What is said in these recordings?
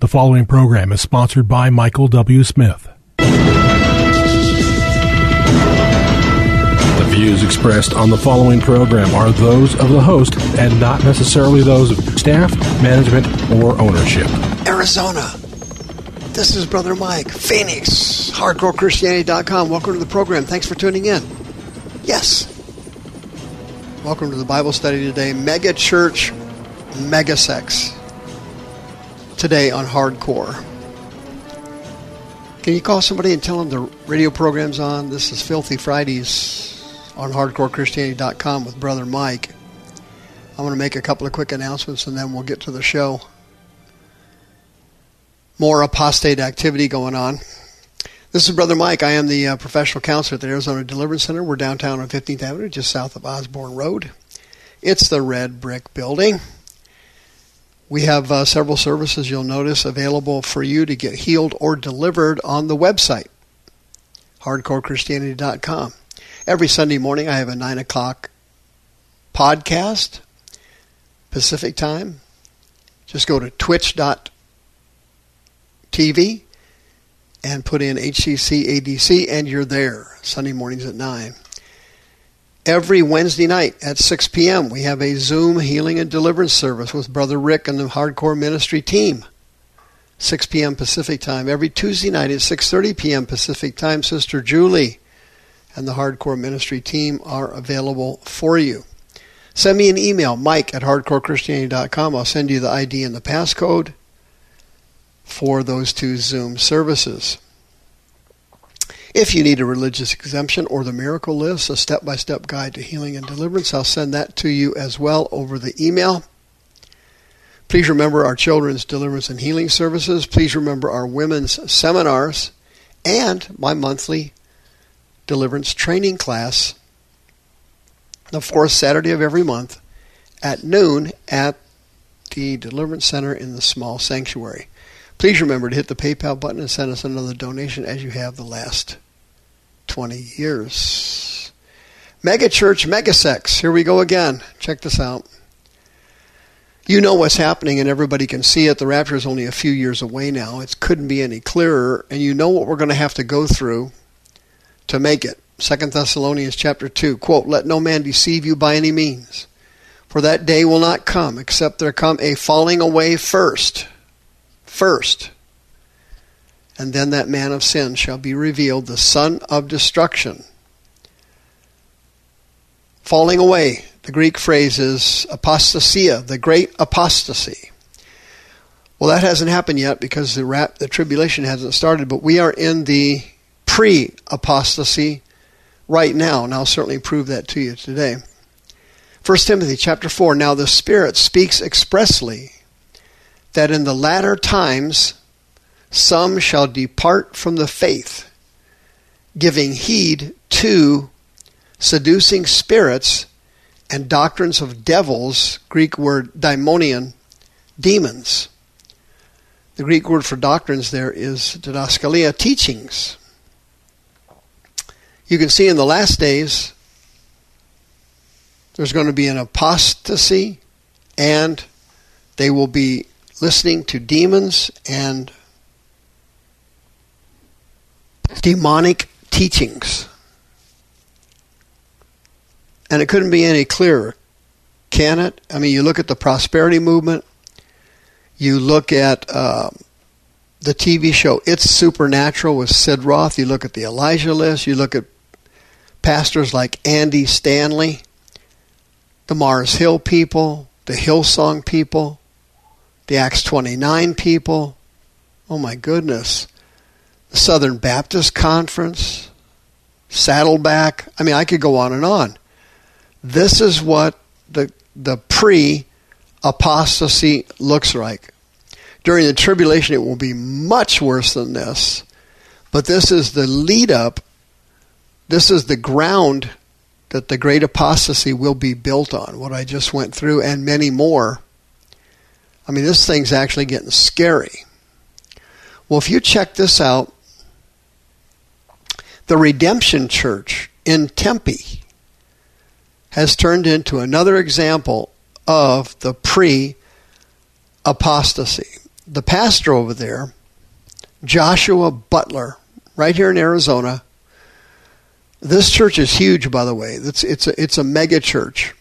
The following program is sponsored by Michael W. Smith. The views expressed on the following program are those of the host and not necessarily those of staff, management, or ownership. Arizona. This is Brother Mike, Phoenix, HardcoreChristianity.com. Welcome to the program. Thanks for tuning in. Yes. Welcome to the Bible study today. Mega Church, Mega Sex today on Hardcore. Can you call somebody and tell them the radio program's on? This is Filthy Fridays on HardcoreChristianity.com with Brother Mike. I'm going to make a couple of quick announcements and then we'll get to the show. More apostate activity going on. This is Brother Mike. I am the uh, professional counselor at the Arizona Deliverance Center. We're downtown on 15th Avenue, just south of Osborn Road. It's the red brick building. We have uh, several services you'll notice available for you to get healed or delivered on the website, hardcorechristianity.com. Every Sunday morning, I have a 9 o'clock podcast, Pacific time. Just go to twitch.tv and put in HCCADC, and you're there. Sunday mornings at 9. Every Wednesday night at 6 p.m., we have a Zoom healing and deliverance service with Brother Rick and the Hardcore Ministry team. 6 p.m. Pacific time. Every Tuesday night at 6:30 p.m. Pacific time, Sister Julie and the Hardcore Ministry team are available for you. Send me an email, mike at hardcorechristianity.com. I'll send you the ID and the passcode for those two Zoom services. If you need a religious exemption or the miracle list, a step by step guide to healing and deliverance, I'll send that to you as well over the email. Please remember our children's deliverance and healing services. Please remember our women's seminars and my monthly deliverance training class the fourth Saturday of every month at noon at the Deliverance Center in the small sanctuary. Please remember to hit the PayPal button and send us another donation as you have the last 20 years. Mega Church, Mega Sex. Here we go again. Check this out. You know what's happening and everybody can see it. The rapture is only a few years away now. It couldn't be any clearer. And you know what we're going to have to go through to make it. Second Thessalonians chapter 2, quote, Let no man deceive you by any means, for that day will not come, except there come a falling away first first. And then that man of sin shall be revealed, the son of destruction. Falling away, the Greek phrase is apostasia, the great apostasy. Well, that hasn't happened yet because the, rap, the tribulation hasn't started, but we are in the pre apostasy right now, and I'll certainly prove that to you today. 1 Timothy chapter 4 Now the Spirit speaks expressly that in the latter times some shall depart from the faith, giving heed to seducing spirits and doctrines of devils, Greek word daimonion, demons. The Greek word for doctrines there is didaskalia, teachings. You can see in the last days there's going to be an apostasy and they will be listening to demons and demonic teachings. And it couldn't be any clearer, can it? I mean, you look at the prosperity movement, you look at uh, the TV show It's Supernatural with Sid Roth, you look at the Elijah list, you look at pastors like Andy Stanley, the Mars Hill people, the Hillsong people, the Acts 29 people. Oh my goodness. The Southern Baptist Conference, Saddleback. I mean, I could go on and on. This is what the, the pre apostasy looks like. During the tribulation, it will be much worse than this. But this is the lead up, this is the ground that the great apostasy will be built on, what I just went through, and many more. I mean, this thing's actually getting scary. Well, if you check this out, the Redemption Church in Tempe has turned into another example of the pre apostasy. The pastor over there, Joshua Butler, right here in Arizona, this church is huge, by the way. It's, it's, a, it's a mega church.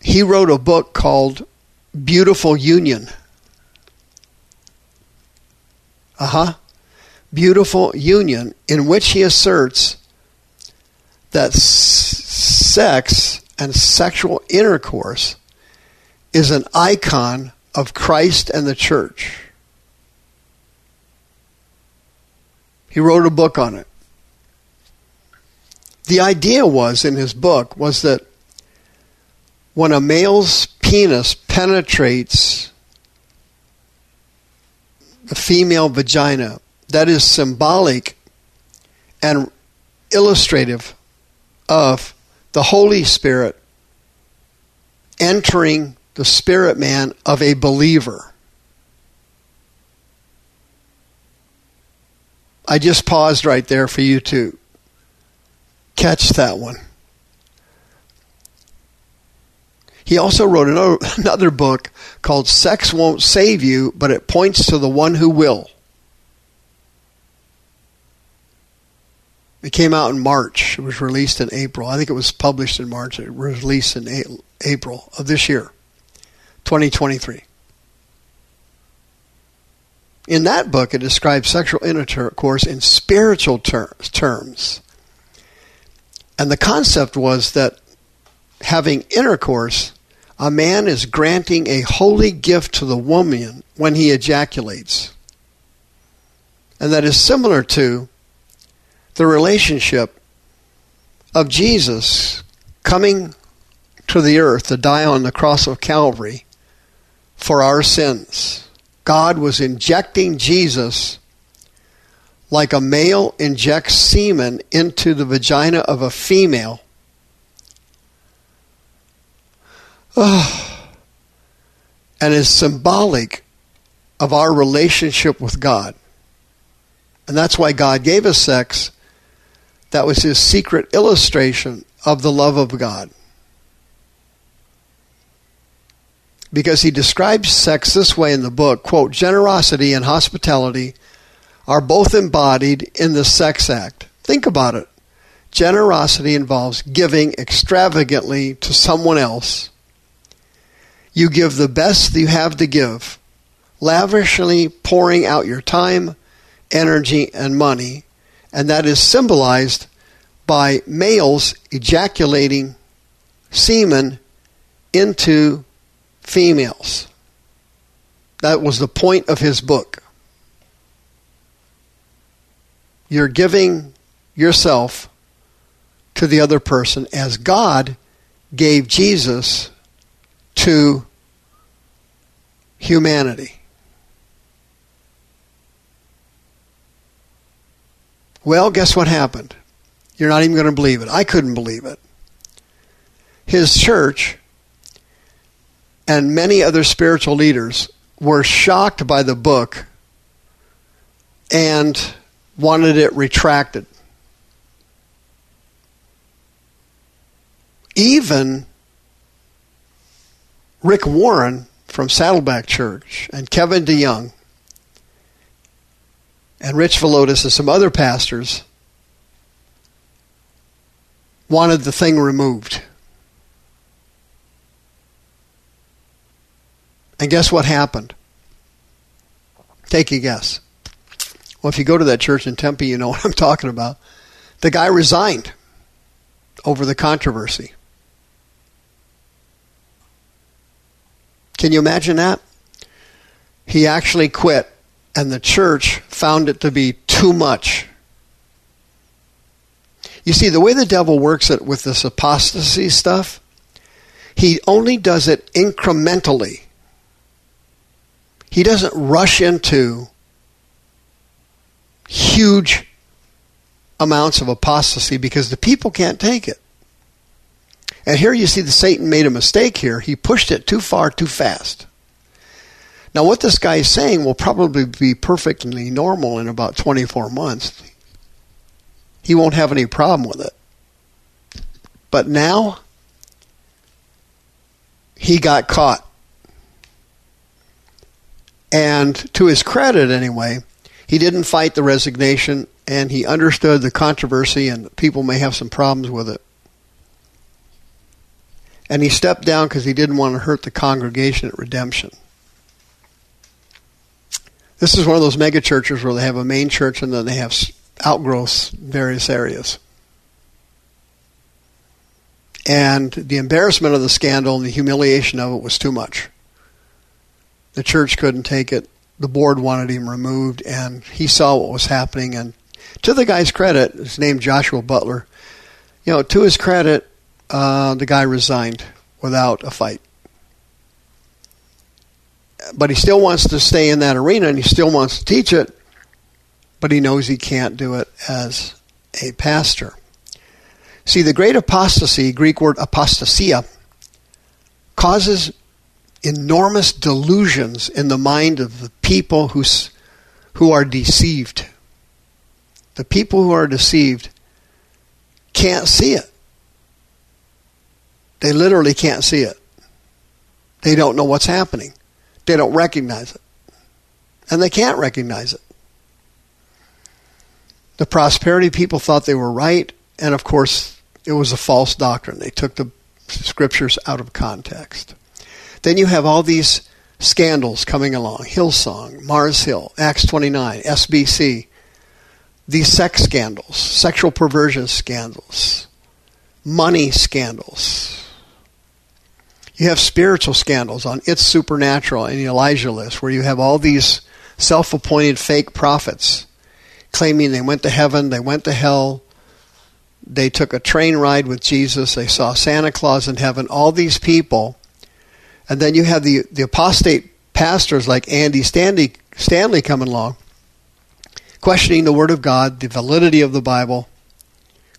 He wrote a book called Beautiful Union. Uh huh. Beautiful Union, in which he asserts that s- sex and sexual intercourse is an icon of Christ and the church. He wrote a book on it. The idea was in his book was that when a male's penis penetrates the female vagina, that is symbolic and illustrative of the Holy Spirit entering the spirit man of a believer. I just paused right there for you to catch that one. He also wrote another, book called Sex Won't Save You, but it points to the one who will. It came out in March. It was released in April. I think it was published in March. It was released in April of this year, 2023. In that book, it describes sexual intercourse in spiritual ter- terms. And the concept was that having intercourse, a man is granting a holy gift to the woman when he ejaculates. And that is similar to the relationship of Jesus coming to the earth to die on the cross of Calvary for our sins. God was injecting Jesus like a male injects semen into the vagina of a female. Oh, and is symbolic of our relationship with God. And that's why God gave us sex that was his secret illustration of the love of God. Because he describes sex this way in the book, quote, generosity and hospitality are both embodied in the sex act. Think about it. Generosity involves giving extravagantly to someone else. You give the best you have to give, lavishly pouring out your time, energy, and money and that is symbolized by males ejaculating semen into females. That was the point of his book. You're giving yourself to the other person as God gave Jesus to humanity. Well, guess what happened? You're not even going to believe it. I couldn't believe it. His church and many other spiritual leaders were shocked by the book and wanted it retracted. Even Rick Warren from Saddleback Church and Kevin DeYoung and Rich Villodas and some other pastors wanted the thing removed. And guess what happened? Take a guess. Well, if you go to that church in Tempe, you know what I'm talking about. The guy resigned over the controversy. Can you imagine that? He actually quit and the church found it to be too much. You see, the way the devil works it with this apostasy stuff, he only does it incrementally. he doesn't rush into huge amounts of apostasy because the people can't take it. And here you see the Satan made a mistake here. He pushed it too far too fast. Now, what this guy is saying will probably be perfectly normal in about 24 months. He won't have any problem with it. But now, he got caught. And to his credit, anyway, he didn't fight the resignation and he understood the controversy and people may have some problems with it. And he stepped down because he didn't want to hurt the congregation at Redemption. This is one of those mega churches where they have a main church and then they have outgrowths in various areas. And the embarrassment of the scandal and the humiliation of it was too much. The church couldn't take it. The board wanted him removed, and he saw what was happening. And to the guy's credit, his name Joshua Butler. You know, to his credit, uh, the guy resigned without a fight. But he still wants to stay in that arena, and he still wants to teach it. But he knows he can't do it as a pastor. See, the great apostasy, Greek word apostasia, causes enormous delusions in the mind of the people who, who are deceived. The people who are deceived can't see it. They literally can't see it. They don't know what's happening. They don't recognize it. And they can't recognize it. The prosperity people thought they were right, and of course, it was a false doctrine. They took the scriptures out of context. Then you have all these scandals coming along Hillsong, Mars Hill, Acts 29, SBC, these sex scandals, sexual perversion scandals, money scandals. You have spiritual scandals on It's Supernatural and the Elijah list, where you have all these self appointed fake prophets claiming they went to heaven, they went to hell, they took a train ride with Jesus, they saw Santa Claus in heaven, all these people. And then you have the, the apostate pastors like Andy Stanley, Stanley coming along, questioning the Word of God, the validity of the Bible,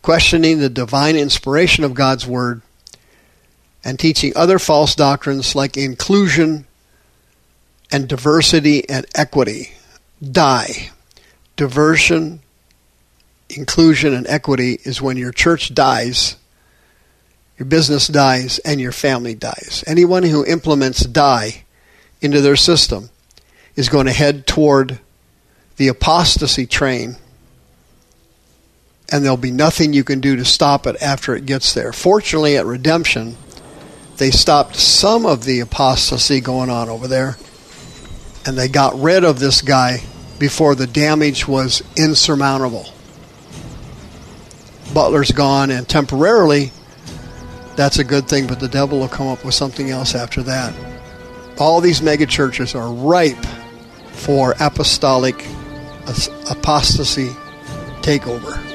questioning the divine inspiration of God's Word, and teaching other false doctrines like inclusion and diversity and equity. Die. Diversion, inclusion, and equity is when your church dies your business dies and your family dies. Anyone who implements die into their system is going to head toward the apostasy train, and there'll be nothing you can do to stop it after it gets there. Fortunately, at Redemption, they stopped some of the apostasy going on over there, and they got rid of this guy before the damage was insurmountable. Butler's gone, and temporarily, that's a good thing, but the devil will come up with something else after that. All these megachurches are ripe for apostolic apostasy takeover.